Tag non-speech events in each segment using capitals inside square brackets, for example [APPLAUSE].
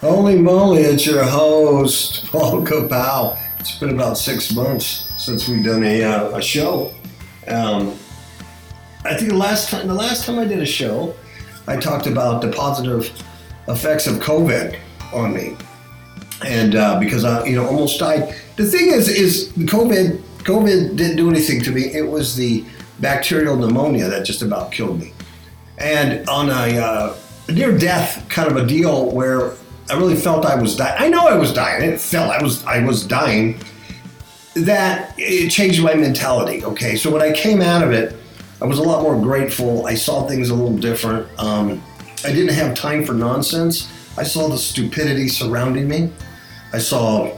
Holy moly, it's your host, Paul Kapow. It's been about six months since we've done a, uh, a show. Um, I think the last time the last time I did a show, I talked about the positive effects of COVID on me, and uh, because I you know almost died. The thing is, is COVID COVID didn't do anything to me. It was the bacterial pneumonia that just about killed me, and on a uh, near death kind of a deal where I really felt I was dying. I know I was dying. It felt I was I was dying. That it changed my mentality. Okay, so when I came out of it, I was a lot more grateful. I saw things a little different. Um, I didn't have time for nonsense. I saw the stupidity surrounding me. I saw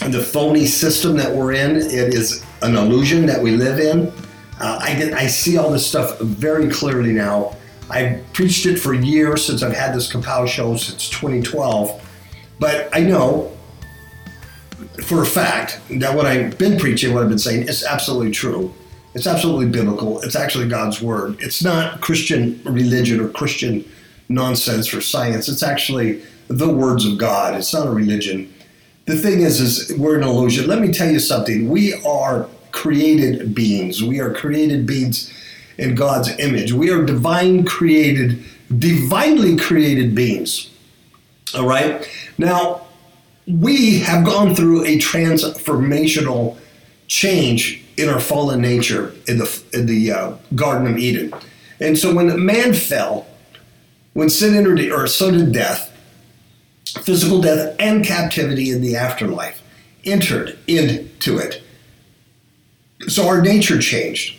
the phony system that we're in. It is an illusion that we live in. Uh, I did, I see all this stuff very clearly now. I've preached it for years since I've had this Kapow show since 2012. But I know for a fact that what I've been preaching, what I've been saying, is absolutely true. It's absolutely biblical. It's actually God's word. It's not Christian religion or Christian nonsense or science. It's actually the words of God. It's not a religion. The thing is, is we're an illusion. Let me tell you something. We are created beings. We are created beings in God's image. We are divine created, divinely created beings. All right? Now, we have gone through a transformational change in our fallen nature in the, in the uh, Garden of Eden. And so when man fell, when sin entered the earth, so did death, physical death and captivity in the afterlife entered into it. So our nature changed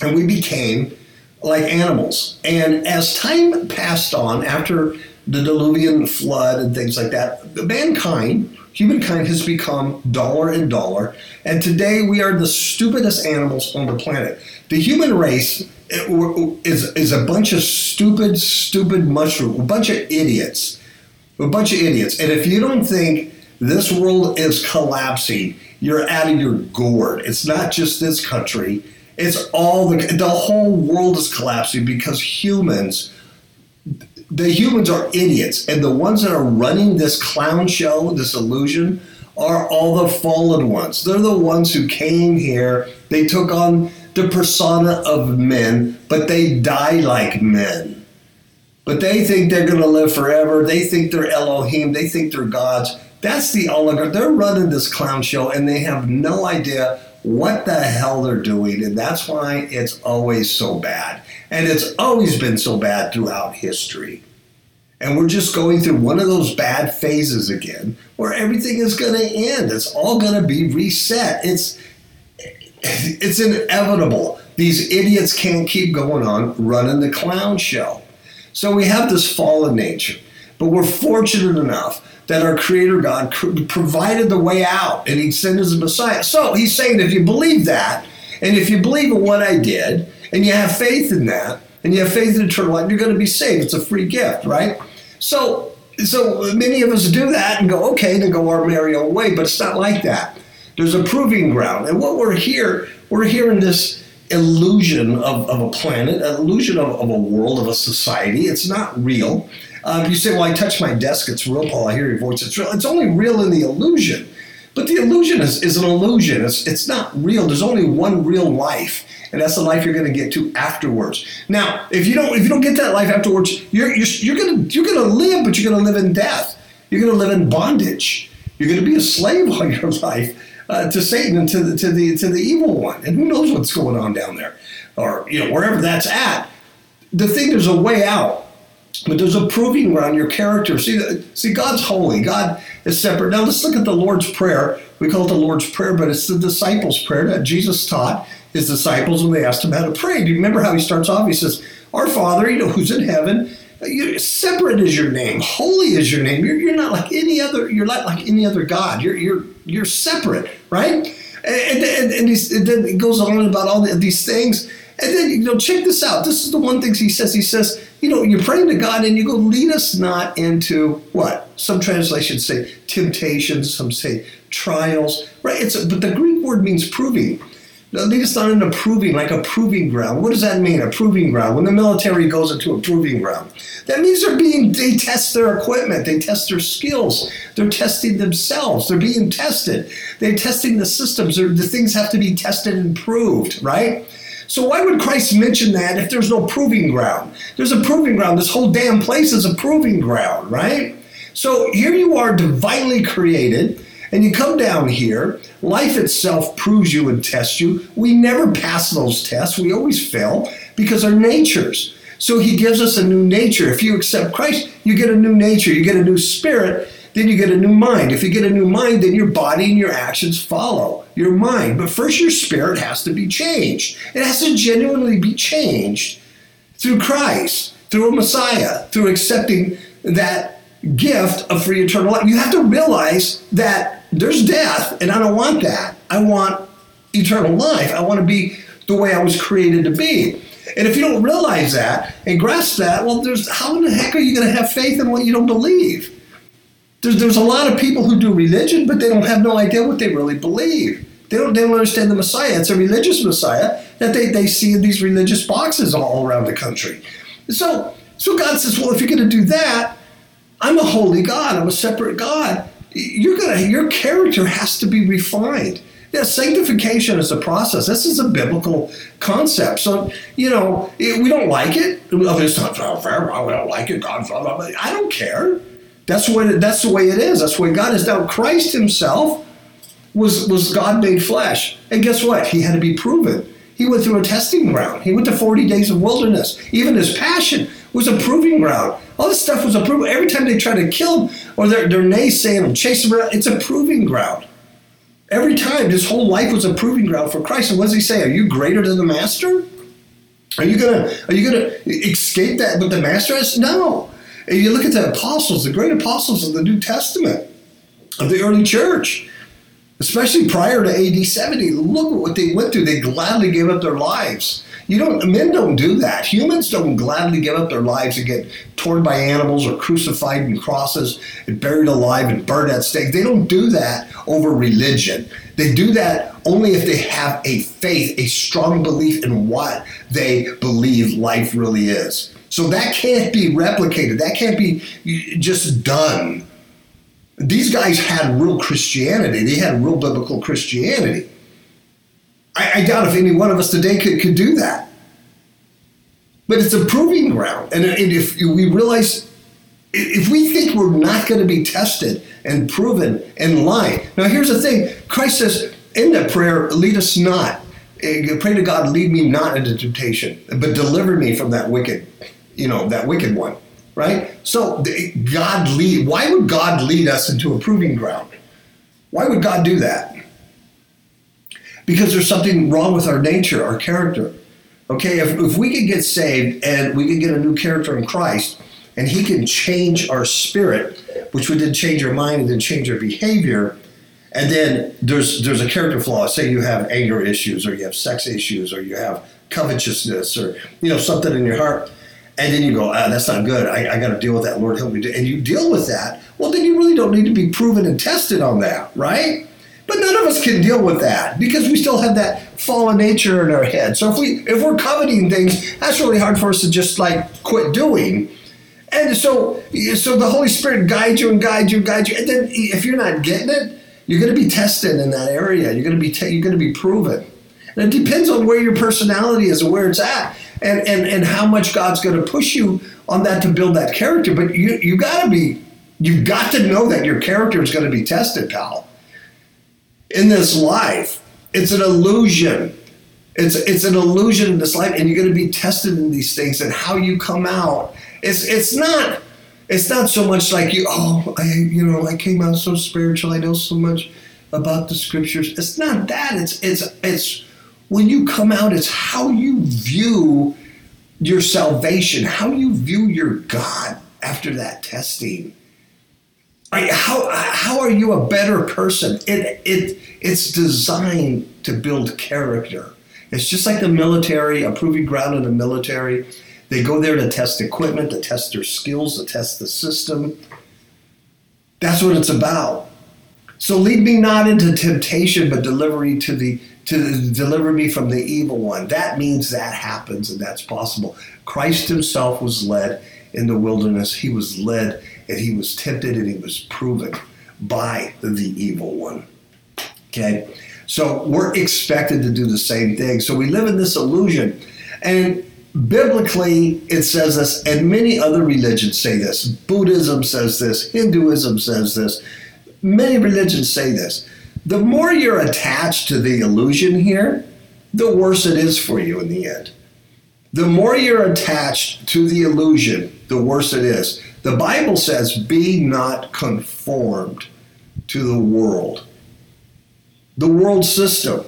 and we became like animals. And as time passed on, after the Diluvian flood and things like that, mankind, humankind has become duller and duller. And today we are the stupidest animals on the planet. The human race eh, is, is a bunch of stupid, stupid mushroom, a bunch of idiots. A bunch of idiots. And if you don't think this world is collapsing, you're out of your gourd. It's not just this country it's all the the whole world is collapsing because humans the humans are idiots. And the ones that are running this clown show this illusion are all the fallen ones. They're the ones who came here. They took on the persona of men but they die like men. But they think they're going to live forever. They think they're elohim. They think they're gods. That's the oligarch. They're running this clown show and they have no idea what the hell they're doing, and that's why it's always so bad. And it's always been so bad throughout history. And we're just going through one of those bad phases again where everything is going to end. It's all going to be reset. It's it's inevitable. These idiots can't keep going on running the clown show. So we have this fallen nature. But we're fortunate enough that our Creator God provided the way out and He sent His Messiah. So He's saying if you believe that, and if you believe in what I did, and you have faith in that, and you have faith in eternal life, you're going to be saved. It's a free gift, right? So, so many of us do that and go, okay, then go our merry own way, but it's not like that. There's a proving ground. And what we're here, we're here in this illusion of, of a planet, an illusion of, of a world, of a society. It's not real. Um, you say, well, I touch my desk, it's real, Paul. I hear your voice, it's real. It's only real in the illusion. But the illusion is, is an illusion. It's, it's not real. There's only one real life, and that's the life you're going to get to afterwards. Now, if you don't if you don't get that life afterwards, you're you're, you're going to you're to live, but you're going to live in death. You're going to live in bondage. You're going to be a slave [LAUGHS] all your life uh, to Satan and to the to the to the evil one. And who knows what's going on down there, or you know wherever that's at. The thing there's a way out but there's a proving ground your character. See, uh, see, God's holy. God is separate. Now let's look at the Lord's Prayer. We call it the Lord's Prayer, but it's the disciples' prayer that Jesus taught his disciples when they asked him how to pray. Do you remember how he starts off? He says, "Our Father, you know who's in heaven." Separate is your name. Holy is your name. You're, you're not like any other. You're not like any other God. You're you're you're separate, right? And, and, and, and then it goes on about all these things. And then, you know, check this out. This is the one thing he says. He says, you know, you're praying to God and you go, lead us not into what? Some translations say temptations, some say trials, right? It's a, but the Greek word means proving. Lead us not into proving, like a proving ground. What does that mean, a proving ground? When the military goes into a proving ground, that means they're being, they test their equipment, they test their skills, they're testing themselves, they're being tested, they're testing the systems, the things have to be tested and proved, right? So why would Christ mention that if there's no proving ground? There's a proving ground. This whole damn place is a proving ground, right? So here you are divinely created and you come down here, life itself proves you and tests you. We never pass those tests, we always fail because our natures. So he gives us a new nature. If you accept Christ, you get a new nature, you get a new spirit, then you get a new mind. If you get a new mind, then your body and your actions follow your mind. But first, your spirit has to be changed. It has to genuinely be changed through Christ, through a Messiah, through accepting that gift of free eternal life. You have to realize that there's death, and I don't want that. I want eternal life. I want to be the way I was created to be. And if you don't realize that and grasp that, well, there's how in the heck are you going to have faith in what you don't believe? There's, there's a lot of people who do religion, but they don't have no idea what they really believe. They don't, they don't understand the Messiah. It's a religious Messiah that they, they see in these religious boxes all around the country. So, so God says, well, if you're going to do that, I'm a holy God. I'm a separate God you're gonna your character has to be refined. Yeah, sanctification is a process. This is a biblical concept. So, you know, we don't like it. It's not oh, fair. I don't like it. God, I don't care. That's what. That's the way it is. That's the way God is. Now, Christ Himself was was God made flesh, and guess what? He had to be proven. He went through a testing ground. He went to 40 days of wilderness. Even his passion was a proving ground. All this stuff was a proving. Every time they try to kill him or they're, they're naysaying him, chasing him around, it's a proving ground. Every time, his whole life was a proving ground for Christ. And what does he say? Are you greater than the master? Are you gonna are you gonna escape that with the master has? No. And you look at the apostles, the great apostles of the New Testament, of the early church especially prior to AD 70. Look at what they went through. They gladly gave up their lives. You don't men don't do that. Humans don't gladly give up their lives and get torn by animals or crucified in crosses and buried alive and burned at stake. They don't do that over religion. They do that only if they have a faith, a strong belief in what they believe life really is. So that can't be replicated. That can't be just done these guys had real Christianity. They had real biblical Christianity. I, I, doubt if any one of us today could, could do that. But it's a proving ground. And, and if we realize, if we think we're not going to be tested and proven and lie. Now, here's the thing Christ says in that prayer, lead us not. Eh, pray to God, lead me not into temptation, but deliver me from that wicked, you know, that wicked one right? So God lead. Why would God lead us into a proving ground? Why would God do that? Because there's something wrong with our nature, our character. Okay, if, if we could get saved and we could get a new character in Christ, and He can change our spirit, which would then change our mind and then change our behavior, and then there's there's a character flaw. Say you have anger issues, or you have sex issues, or you have covetousness, or you know something in your heart and then you go, ah, that's not good. I, I got to deal with that. Lord, help me. And you deal with that. Well, then you really don't need to be proven and tested on that, right? But none of us can deal with that because we still have that fallen nature in our head. So if we if we're coveting things, that's really hard for us to just like quit doing. And so so the Holy Spirit guides you and guides you and guides you. And then if you're not getting it, you're going to be tested in that area. You're going to be te- you're going to be proven. And it depends on where your personality is and where it's at and, and, and how much God's going to push you on that to build that character. But you, you got to be, you've got to know that your character is going to be tested, pal. In this life, it's an illusion. It's, it's an illusion in this life, and you're going to be tested in these things and how you come out. It's, it's not it's not so much like you oh I you know I came out so spiritual I know so much about the scriptures. It's not that. It's it's it's when you come out, it's how you view your salvation, how you view your God after that testing. How, how are you a better person? It, it, it's designed to build character. It's just like the military, a proving ground in the military. They go there to test equipment, to test their skills, to test the system. That's what it's about. So lead me not into temptation, but deliver me to the to deliver me from the evil one. That means that happens and that's possible. Christ himself was led in the wilderness. He was led and he was tempted and he was proven by the evil one. Okay? So we're expected to do the same thing. So we live in this illusion. And biblically, it says this, and many other religions say this. Buddhism says this, Hinduism says this. Many religions say this. The more you're attached to the illusion here, the worse it is for you in the end. The more you're attached to the illusion, the worse it is. The Bible says, Be not conformed to the world. The world system.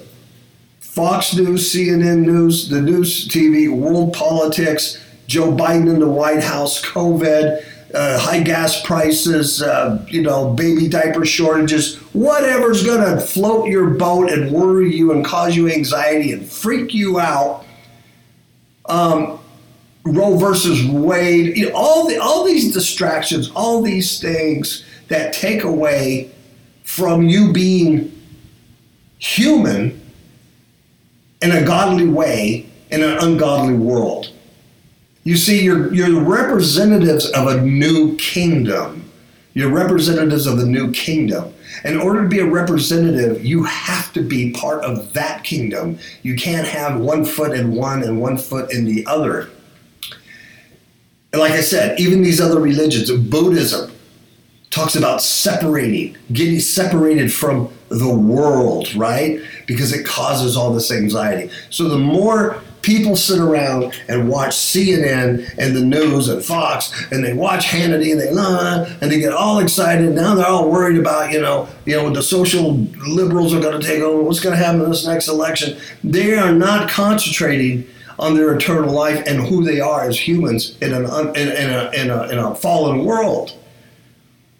Fox News, CNN News, the news TV, world politics, Joe Biden in the White House, COVID, uh, high gas prices, uh, you know, baby diaper shortages, whatever's going to float your boat and worry you and cause you anxiety and freak you out. Um, Roe versus Wade, you know, all the all these distractions, all these things that take away from you being human in a godly way in an ungodly world. You see, you're, you're representatives of a new kingdom. You're representatives of the new kingdom. In order to be a representative, you have to be part of that kingdom. You can't have one foot in one and one foot in the other. And like I said, even these other religions, Buddhism talks about separating, getting separated from the world, right? Because it causes all this anxiety. So the more people sit around and watch CNN and the news and Fox and they watch Hannity and they uh, and they get all excited. Now they're all worried about you know you know the social liberals are going to take over. What's going to happen in this next election? They are not concentrating on their eternal life and who they are as humans in an in, in, a, in, a, in a fallen world.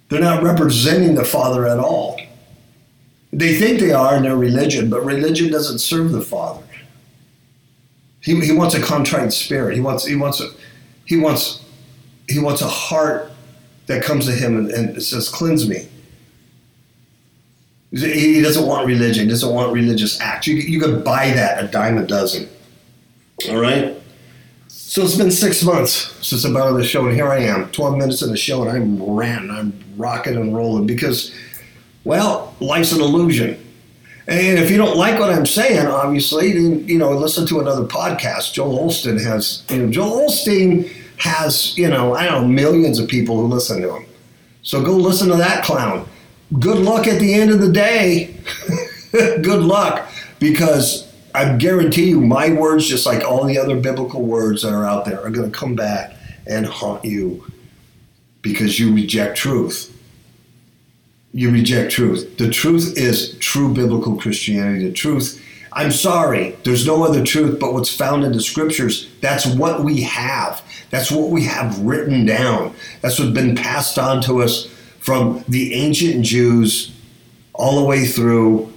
They're not representing the Father at all. They think they are in their religion, but religion doesn't serve the Father. He, he wants a contrite spirit. He wants he wants a, he wants he wants a heart that comes to him and, and says, "Cleanse me." He doesn't want religion. He doesn't want religious acts. You, you could buy that a dime a dozen. All right. So it's been six months since I've been on the show, and here I am, 12 minutes in the show, and I'm ranting, I'm rocking and rolling because, well, life's an illusion. And if you don't like what I'm saying, obviously, then you know, listen to another podcast. Joel Osteen has, you know, Joel Osteen has, you know, I don't know, millions of people who listen to him. So go listen to that clown. Good luck at the end of the day. [LAUGHS] Good luck, because I guarantee you, my words, just like all the other biblical words that are out there, are going to come back and haunt you because you reject truth you reject truth. The truth is true biblical Christianity. The truth, I'm sorry, there's no other truth but what's found in the scriptures. That's what we have. That's what we have written down. That's what's been passed on to us from the ancient Jews all the way through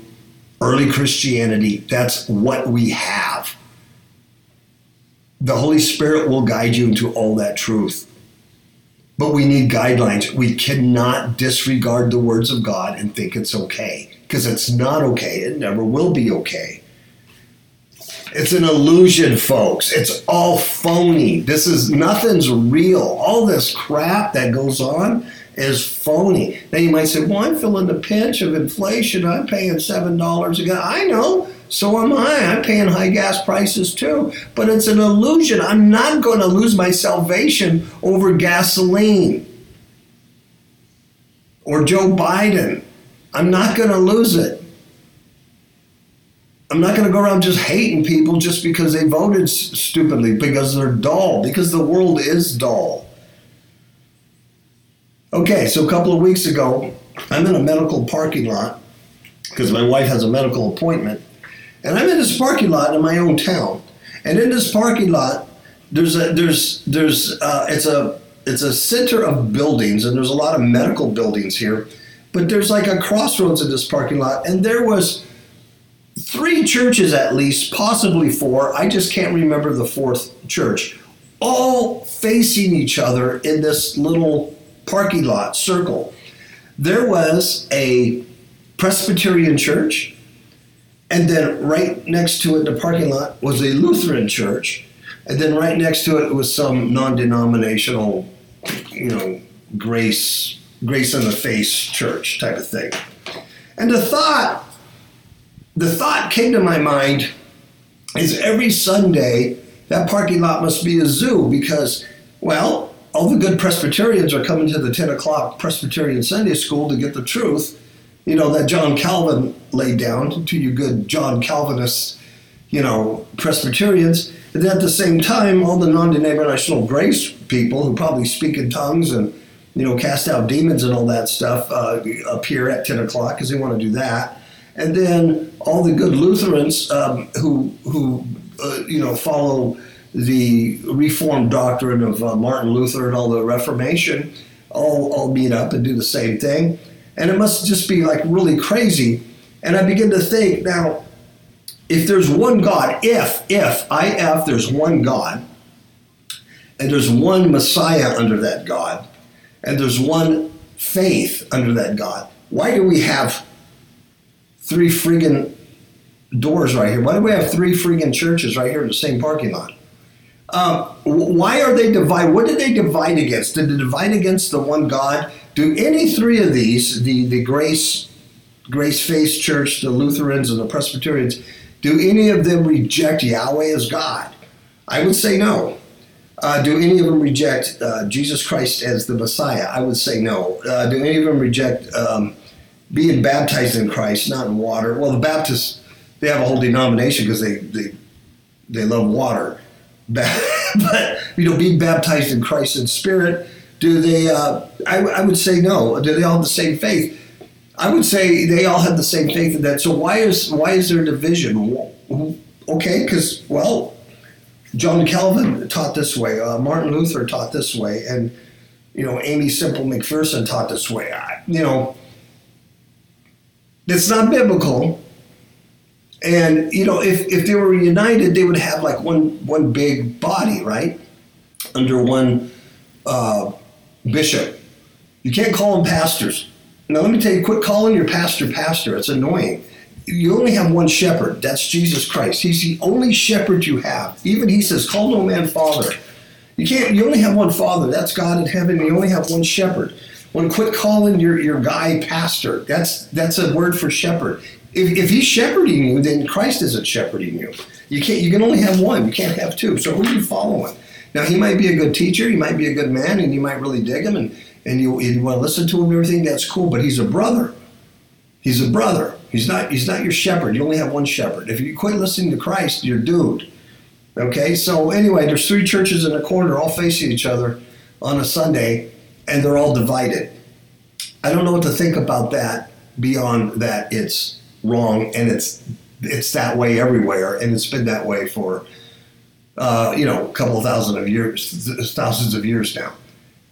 early Christianity. That's what we have. The Holy Spirit will guide you into all that truth. But we need guidelines. We cannot disregard the words of God and think it's okay because it's not okay. It never will be okay. It's an illusion, folks. It's all phony. This is nothing's real. All this crap that goes on is phony. Now you might say, "Well, I'm feeling the pinch of inflation. I'm paying seven dollars a gallon." I know. So am I. I'm paying high gas prices too. But it's an illusion. I'm not going to lose my salvation over gasoline or Joe Biden. I'm not going to lose it. I'm not going to go around just hating people just because they voted stupidly, because they're dull, because the world is dull. Okay, so a couple of weeks ago, I'm in a medical parking lot because my wife has a medical appointment and I'm in this parking lot in my own town. And in this parking lot, there's a there's there's uh, it's a it's a center of buildings, and there's a lot of medical buildings here. But there's like a crossroads in this parking lot, and there was three churches at least, possibly four. I just can't remember the fourth church, all facing each other in this little parking lot circle. There was a Presbyterian church, And then right next to it in the parking lot was a Lutheran church. And then right next to it was some non-denominational, you know, grace, grace in the face church type of thing. And the thought, the thought came to my mind is every Sunday that parking lot must be a zoo because, well, all the good Presbyterians are coming to the 10 o'clock Presbyterian Sunday school to get the truth, you know, that John Calvin laid down to you good John Calvinists, you know, Presbyterians. And at the same time, all the non denominational grace people who probably speak in tongues and, you know, cast out demons and all that stuff uh, appear at 10 o'clock because they want to do that. And then all the good Lutherans um, who, who uh, you know, follow the Reformed doctrine of uh, Martin Luther and all the Reformation all, all meet up and do the same thing. And it must just be like really crazy. And I begin to think now, if there's one God, if, if, I if there's one God, and there's one Messiah under that God, and there's one faith under that God, why do we have three friggin' doors right here? Why do we have three friggin' churches right here in the same parking lot? Um, why are they divided? What did they divide against? Did they divide against the one God? Do any three of these, the, the Grace Grace Faith Church, the Lutherans, and the Presbyterians, do any of them reject Yahweh as God? I would say no. Uh, do any of them reject uh, Jesus Christ as the Messiah? I would say no. Uh, do any of them reject um, being baptized in Christ, not in water? Well, the Baptists, they have a whole denomination because they, they, they love water. [LAUGHS] but you know, being baptized in Christ in Spirit, do they? Uh, I, I would say no. Do they all have the same faith? I would say they all have the same faith in that. So why is why is there division? Okay, because well, John Calvin taught this way, uh, Martin Luther taught this way, and you know Aimee Semple McPherson taught this way. I, you know, it's not biblical. And you know, if, if they were united, they would have like one one big body, right? Under one uh, bishop. You can't call them pastors. Now let me tell you, quit calling your pastor pastor. It's annoying. You only have one shepherd. That's Jesus Christ. He's the only shepherd you have. Even he says, "Call no man father." You can't. You only have one father. That's God in heaven. You only have one shepherd. When quit calling your, your guy pastor. That's that's a word for shepherd if, if he's shepherding you, then Christ isn't shepherding you. You can't. You can only have one. You can't have two. So who are you following? Now he might be a good teacher. He might be a good man, and you might really dig him, and and you, you want to listen to him and everything. That's cool. But he's a brother. He's a brother. He's not. He's not your shepherd. You only have one shepherd. If you quit listening to Christ, you're doomed. Okay. So anyway, there's three churches in a corner, all facing each other on a Sunday, and they're all divided. I don't know what to think about that. Beyond that, it's wrong, and it's it's that way everywhere, and it's been that way for uh, you know a couple of thousand of years, thousands of years now.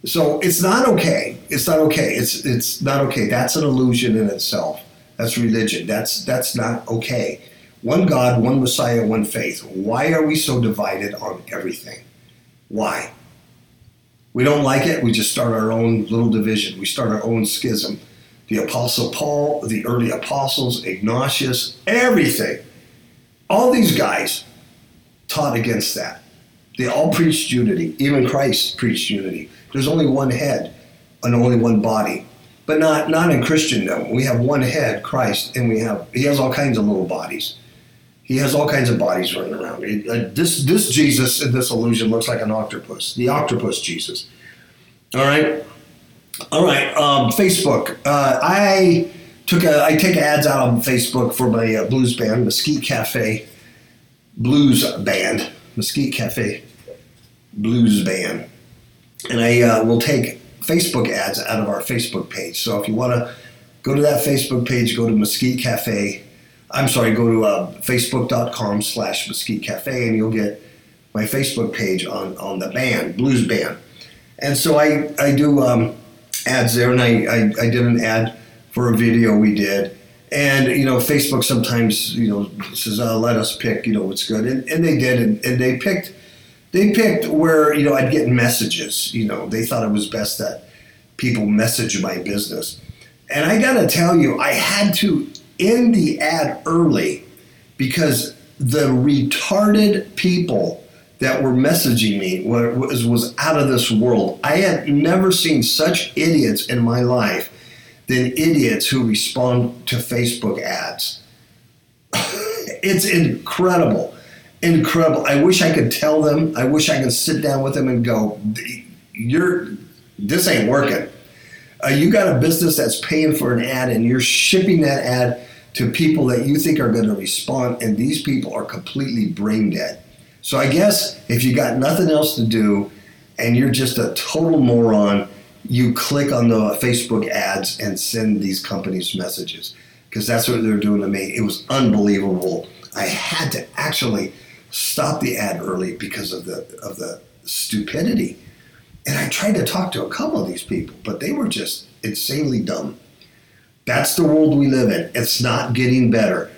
So it's not okay. It's not okay. It's it's not okay. That's an illusion in itself. That's religion. That's that's not okay. One God, one Messiah, one faith. Why are we so divided on everything? Why? We don't like it. We just start our own little division. We start our own schism the Apostle Paul, the early apostles, Ignatius, everything. All these guys taught against that. They all preached unity. Even Christ preached unity. There's only one head and only one body. But not, not in Christendom. We have one head, Christ, and we have he has all kinds of little bodies. He has all kinds of bodies running around. Uh, this this Jesus in this illusion looks like an octopus. The octopus Jesus. All right. All right, um, Facebook. Uh, I took a I take ads out on Facebook for my uh, blues band, Mesquite Cafe Blues Band, Mesquite Cafe Blues Band, and I uh, will take Facebook ads out of our Facebook page. So if you want to go to that Facebook page, go to Mesquite Cafe. I'm sorry, go to uh, facebook.com slash Mesquite Cafe, and you'll get my Facebook page on on the band, blues band. And so I I do. Um, ads there, and I, I, I did an ad for a video we did. And you know, Facebook sometimes you know says, uh, "Let us pick," you know, what's good, and, and they did, and, and they picked, they picked where you know I'd get messages. You know, they thought it was best that people message my business, and I gotta tell you, I had to end the ad early because the retarded people that were messaging me was, was out of this world. I had never seen such idiots in my life than idiots who respond to Facebook ads. [LAUGHS] it's incredible. Incredible. I wish I could tell them. I wish I could sit down with them and go, "You're this ain't working." Uh, you got a business that's paying for an ad, and you're shipping that ad to people that you think are going to respond, and these people are completely brain dead. So I guess if you got nothing else to do, and you're just a total moron, you click on the Facebook ads and send these companies messages because that's what they're doing to me. It was unbelievable. I had to actually stop the ad early because of the of the stupidity. And I tried to talk to a couple of these people, but they were just insanely dumb. That's the world we live in. It's not getting better.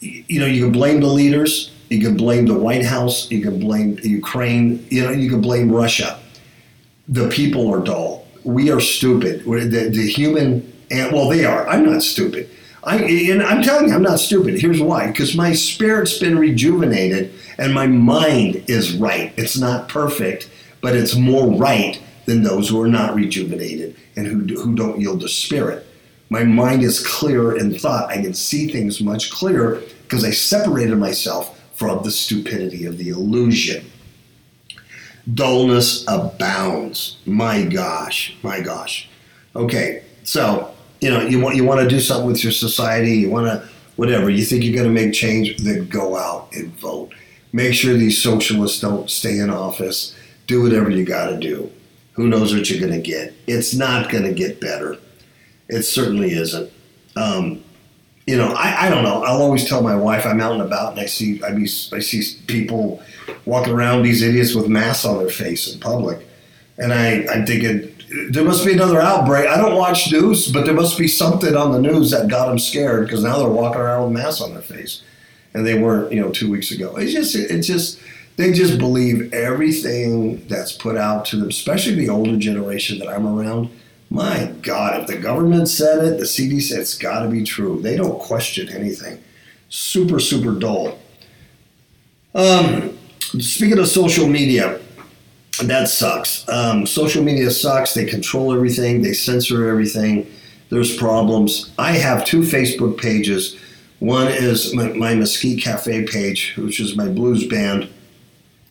You know, you can blame the leaders, you can blame the White House, you can blame Ukraine, you know, you can blame Russia. The people are dull. We are stupid. The, the human, well, they are. I'm not stupid. I, and I'm telling you, I'm not stupid. Here's why: because my spirit's been rejuvenated and my mind is right. It's not perfect, but it's more right than those who are not rejuvenated and who, who don't yield to spirit. My mind is clearer in thought. I can see things much clearer because I separated myself from the stupidity of the illusion. Dullness abounds. My gosh, my gosh. Okay, so you know you want you want to do something with your society. You want to whatever you think you're going to make change. Then go out and vote. Make sure these socialists don't stay in office. Do whatever you got to do. Who knows what you're going to get? It's not going to get better. It certainly isn't. Um, you know, I, I don't know. I'll always tell my wife I'm out and about, and I see I, be, I see people walking around these idiots with masks on their face in public, and I I'm thinking there must be another outbreak. I don't watch news, but there must be something on the news that got them scared because now they're walking around with masks on their face and they weren't, you know, two weeks ago. It's just, it's just, they just believe everything that's put out to them, especially the older generation that I'm around. My God, if the government said it, the CDC, said it's got to be true. They don't question anything. Super, super dull. Um, speaking of social media, that sucks. Um, social media sucks. They control everything. They censor everything. There's problems. I have two Facebook pages one is my, my Mesquite Cafe page, which is my blues band,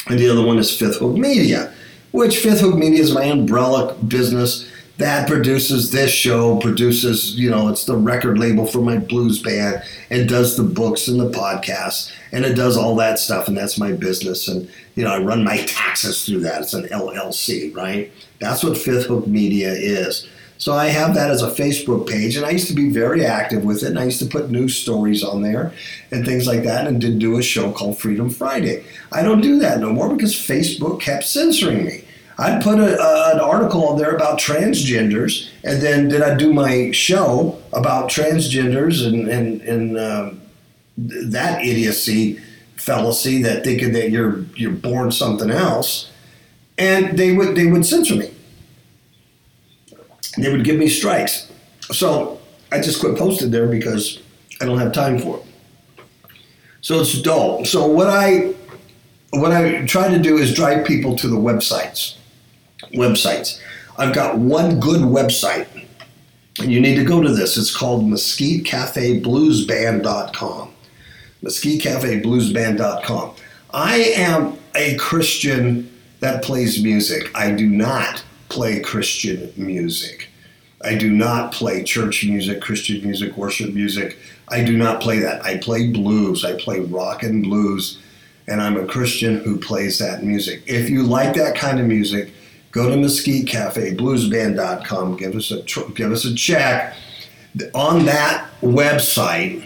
and the other one is Fifth Hook Media, which Fifth Hook Media is my umbrella business that produces this show, produces, you know, it's the record label for my blues band, and does the books and the podcasts, and it does all that stuff, and that's my business. And, you know, I run my taxes through that. It's an LLC, right? That's what Fifth Hook Media is. So I have that as a Facebook page, and I used to be very active with it. And I used to put news stories on there and things like that, and did do a show called Freedom Friday. I don't do that no more because Facebook kept censoring me. I'd put a, a, an article on there about transgenders, and then did I do my show about transgenders and and and um, that idiocy, fallacy that thinking that you're you're born something else, and they would they would censor me they would give me strikes. So I just quit posting there because I don't have time for it. So it's dull. So what I what I try to do is drive people to the websites. Websites. I've got one good website, and you need to go to this. It's called MesquiteCafeBluesBand.com. MesquiteCafeBluesBand.com. I am a Christian that plays music. I do not play Christian music. I do not play church music, Christian music, worship music. I do not play that. I play blues. I play rock and blues, and I'm a Christian who plays that music. If you like that kind of music, go to Mesquite Cafe, bluesband.com. Give us a give us a check on that website.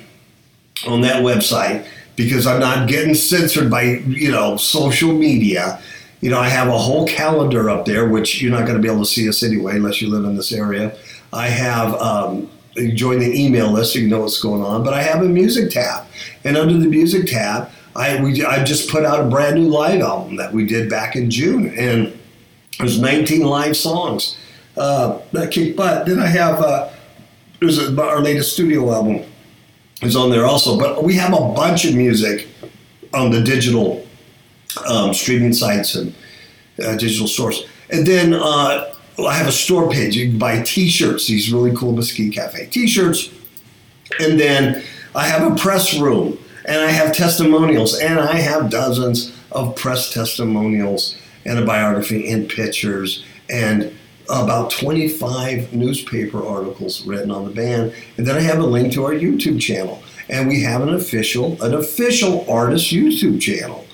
On that website, because I'm not getting censored by you know social media you know, I have a whole calendar up there, which you're not going to be able to see us anyway unless you live in this area. I have um, join the email list so you know what's going on. But I have a music tab, and under the music tab, I we I just put out a brand new live album that we did back in June, and there's 19 live songs uh, that. Then I have uh, there's our latest studio album is on there also. But we have a bunch of music on the digital um, streaming sites and uh, digital source. And then uh, I have a store page. You can buy T-shirts. These really cool Mesquite Cafe T-shirts. And then I have a press room, and I have testimonials, and I have dozens of press testimonials and a biography and pictures and about 25 newspaper articles written on the band. And then I have a link to our YouTube channel. And we have an official, an official artist YouTube channel.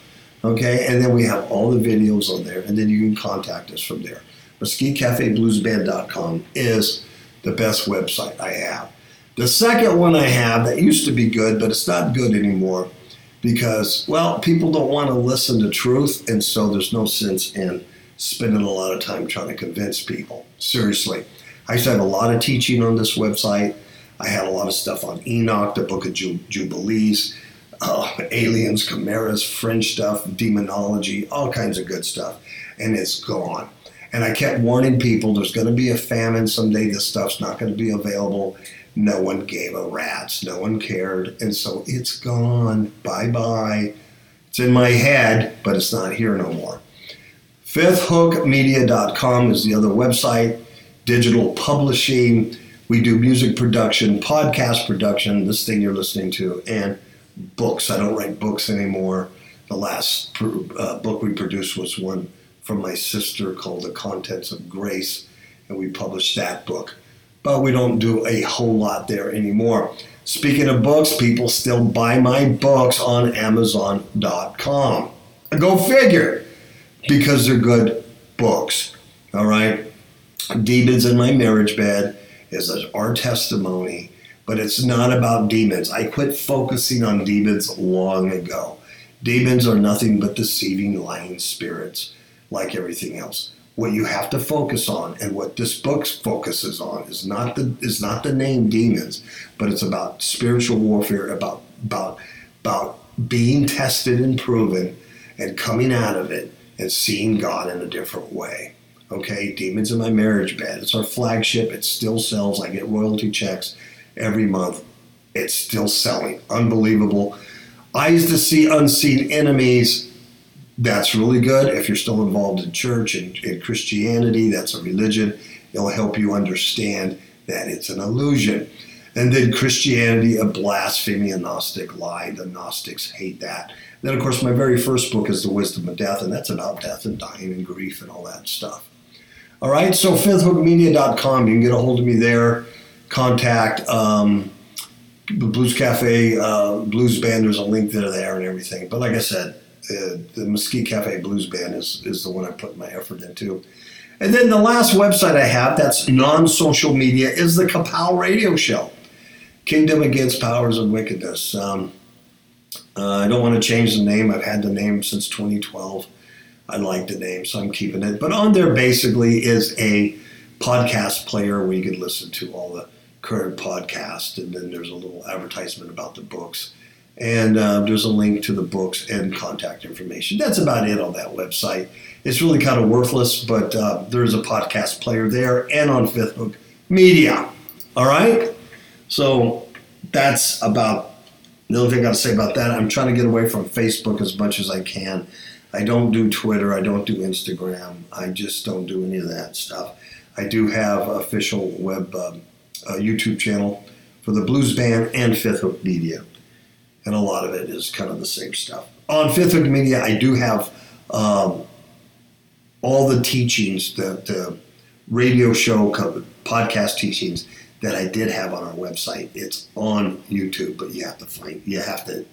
Okay, and then we have all the videos on there, and then you can contact us from there. MesquiteCafeBluesBand.com is the best website I have. The second one I have that used to be good, but it's not good anymore because, well, people don't want to listen to truth, and so there's no sense in spending a lot of time trying to convince people. Seriously. I used to have a lot of teaching on this website. I had a lot of stuff on Enoch, the Book of Jubilees, uh, aliens, chimeras, fringe stuff, demonology, all kinds of good stuff. And it's gone. And I kept warning people there's going to be a famine someday. This stuff's not going to be available. No one gave a rat's. No one cared. And so it's gone. Bye bye. It's in my head, but it's not here no more. FifthHookMedia.com is the other website, digital publishing. We do music production, podcast production, this thing you're listening to, and books. I don't write books anymore. The last uh, book we produced was one from my sister called The Contents of Grace, and we published that book. But we don't do a whole lot there anymore. Speaking of books, people still buy my books on Amazon.com. Go figure because they're good books. All right. Demons in My Marriage Bed is our testimony, but it's not about demons. I quit focusing on demons long ago. Demons are nothing but deceiving, lying spirits, like everything else. What you have to focus on, and what this book focuses on, is not the is not the name demons, but it's about spiritual warfare, about about about being tested and proven, and coming out of it and seeing God in a different way. Okay, Demons in My Marriage Bed. It's our flagship. It still sells. I get royalty checks every month. It's still selling. Unbelievable. Eyes to See Unseen Enemies. That's really good. If you're still involved in church and in Christianity, that's a religion. It'll help you understand that it's an illusion. And then Christianity, a blasphemy, a Gnostic lie. The Gnostics hate that. Then, of course, my very first book is The Wisdom of Death, and that's about death and dying and grief and all that stuff. All right, so fifthhookmedia.com, you can get a hold of me there. Contact um, Blues Cafe, uh, Blues Band, there's a link there, there and everything. But like I said, uh, the Mesquite Cafe Blues Band is, is the one I put my effort into. And then the last website I have that's non social media is the Kapow Radio Show Kingdom Against Powers of Wickedness. Um, uh, I don't want to change the name. I've had the name since 2012. I like the name, so I'm keeping it. But on there basically is a podcast player where you can listen to all the current podcasts, and then there's a little advertisement about the books. And uh, there's a link to the books and contact information. That's about it on that website. It's really kind of worthless, but uh, there is a podcast player there and on Fifth Hook Media. All right? So that's about the only thing I got to say about that, I'm trying to get away from Facebook as much as I can. I don't do Twitter. I don't do Instagram. I just don't do any of that stuff. I do have official web um, YouTube channel for the Blues Band and Fifth Hook Media, and a lot of it is kind of the same stuff. On Fifth Hook Media, I do have um, all the teachings, the, the radio show, podcast teachings that I did have on our website. It's on YouTube, but you have to find you have to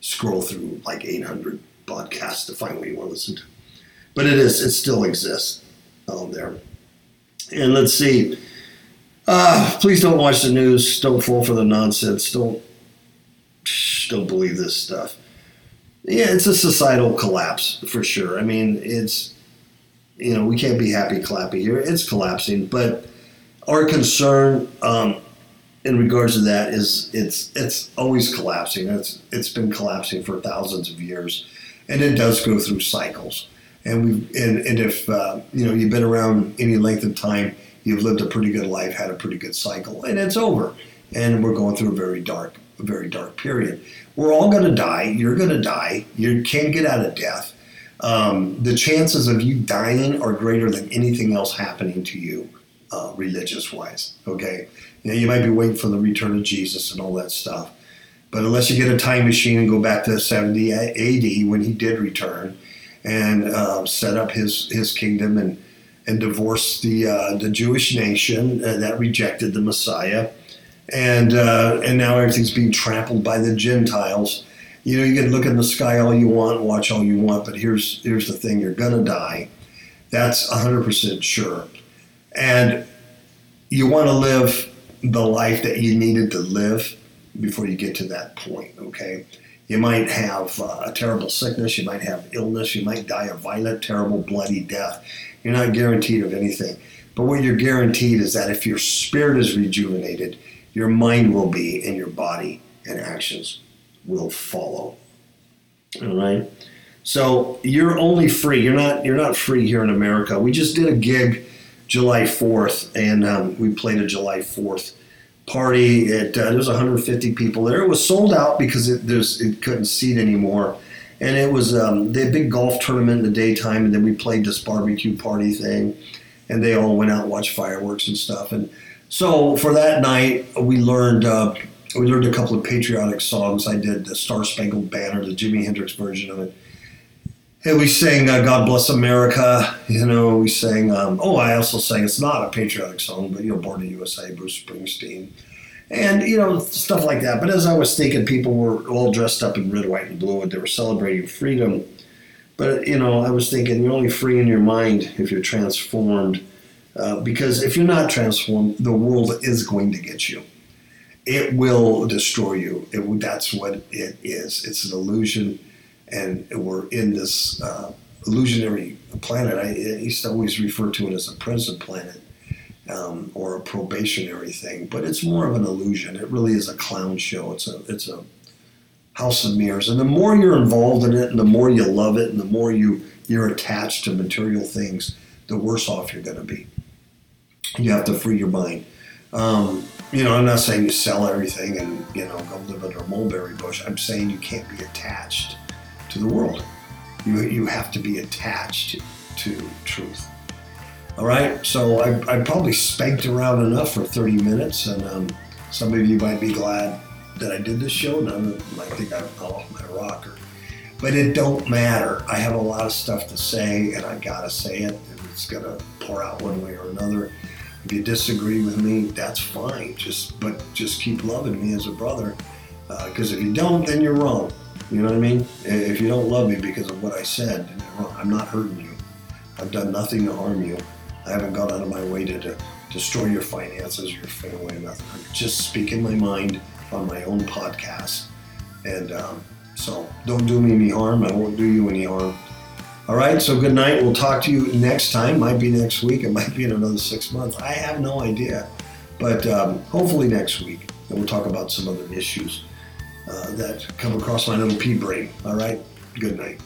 scroll through like 800 podcasts to find what you want to listen to. But it is it still exists on there. And let's see. Uh, please don't watch the news. Don't fall for the nonsense. Don't don't believe this stuff. Yeah, it's a societal collapse for sure. I mean, it's you know we can't be happy clappy here. It's collapsing, but our concern um, in regards to that is it's it's always collapsing. It's it's been collapsing for thousands of years, and it does go through cycles. And we and, and if uh, you know you've been around any length of time, you've lived a pretty good life, had a pretty good cycle, and it's over. And we're going through a very dark a very dark period. We're all going to die. You're going to die. You can't get out of death. Um, the chances of you dying are greater than anything else happening to you, uh, religious wise. Okay, you, know, you might be waiting for the return of Jesus and all that stuff, but unless you get a time machine and go back to 70 AD when he did return and uh, set up his his kingdom and and divorce the uh, the Jewish nation uh, that rejected the Messiah, and uh, and now everything's being trampled by the Gentiles you know, you can look in the sky all you want, watch all you want, but here's here's the thing: you're gonna die. That's 100% sure, and you want to live the life that you needed to live before you get to that point. Okay, you might have uh, a terrible sickness, you might have illness, you might die a violent, terrible, bloody death. You're not guaranteed of anything. But what you're guaranteed is that if your spirit is rejuvenated, your mind will be, and your body and actions will follow. All right. So you're only free. You're not. You're not free here in America. We just did a gig July 4th, and um, we played a July 4th party. It uh, there was 150 people there. It was sold out because it it couldn't seat anymore, and it was um, the big golf tournament in the daytime, and then we played this barbecue party thing, and they all went out and watched fireworks and stuff. And so for that night, we learned. Uh, we learned a couple of patriotic songs. I did the Star Spangled Banner, the Jimi Hendrix version of it. And we sang uh, God Bless America. You know, we sang, um, oh, I also sang, it's not a patriotic song, but, you know, Born in USA, Bruce Springsteen. And, you know, stuff like that. But as I was thinking, people were all dressed up in red, white, and blue, and they were celebrating freedom. But, you know, I was thinking, you're only free in your mind if you're transformed. Uh, because if you're not transformed, the world is going to get you it will destroy you. It, that's what it is. It's an illusion, and we're in this uh, illusionary planet. I, I, used to always refer to it as a prison planet um, or a probationary thing, but it's more of an illusion. It really is a clown show. It's a it's a house of mirrors, and the more you're involved in it, and the more you love it, and the more you you're attached to material things, the worse off you're going to be. You have to free your mind. Um, you know, I'm not saying you sell everything and, you know, go live under a mulberry bush. I'm saying you can't be attached to the world. You, you have to be attached to truth. All right, so I, I probably spanked around enough for 30 minutes, and um, some of you might be glad that I did this show. None of might think I'm off my rocker. But it don't matter. I have a lot of stuff to say, and I gotta say it, and it's gonna pour out one way or another. If you disagree with me, that's fine. Just but just keep loving me as a brother, because uh, if you don't, then you're wrong. You know what I mean? If you don't love me because of what I said. I'm not hurting you. I've done nothing to harm you. I haven't gone out of my way to, to destroy your finances, your family, nothing. I'm just speaking my mind on my own podcast. And um, so don't do me any harm. I won't do you any harm. All right, so good night. We'll talk to you next time. Might be next week. It might be in another six months. I have no idea. But um, hopefully next week. And we'll talk about some other issues uh, that come across my little pea brain. All right, good night.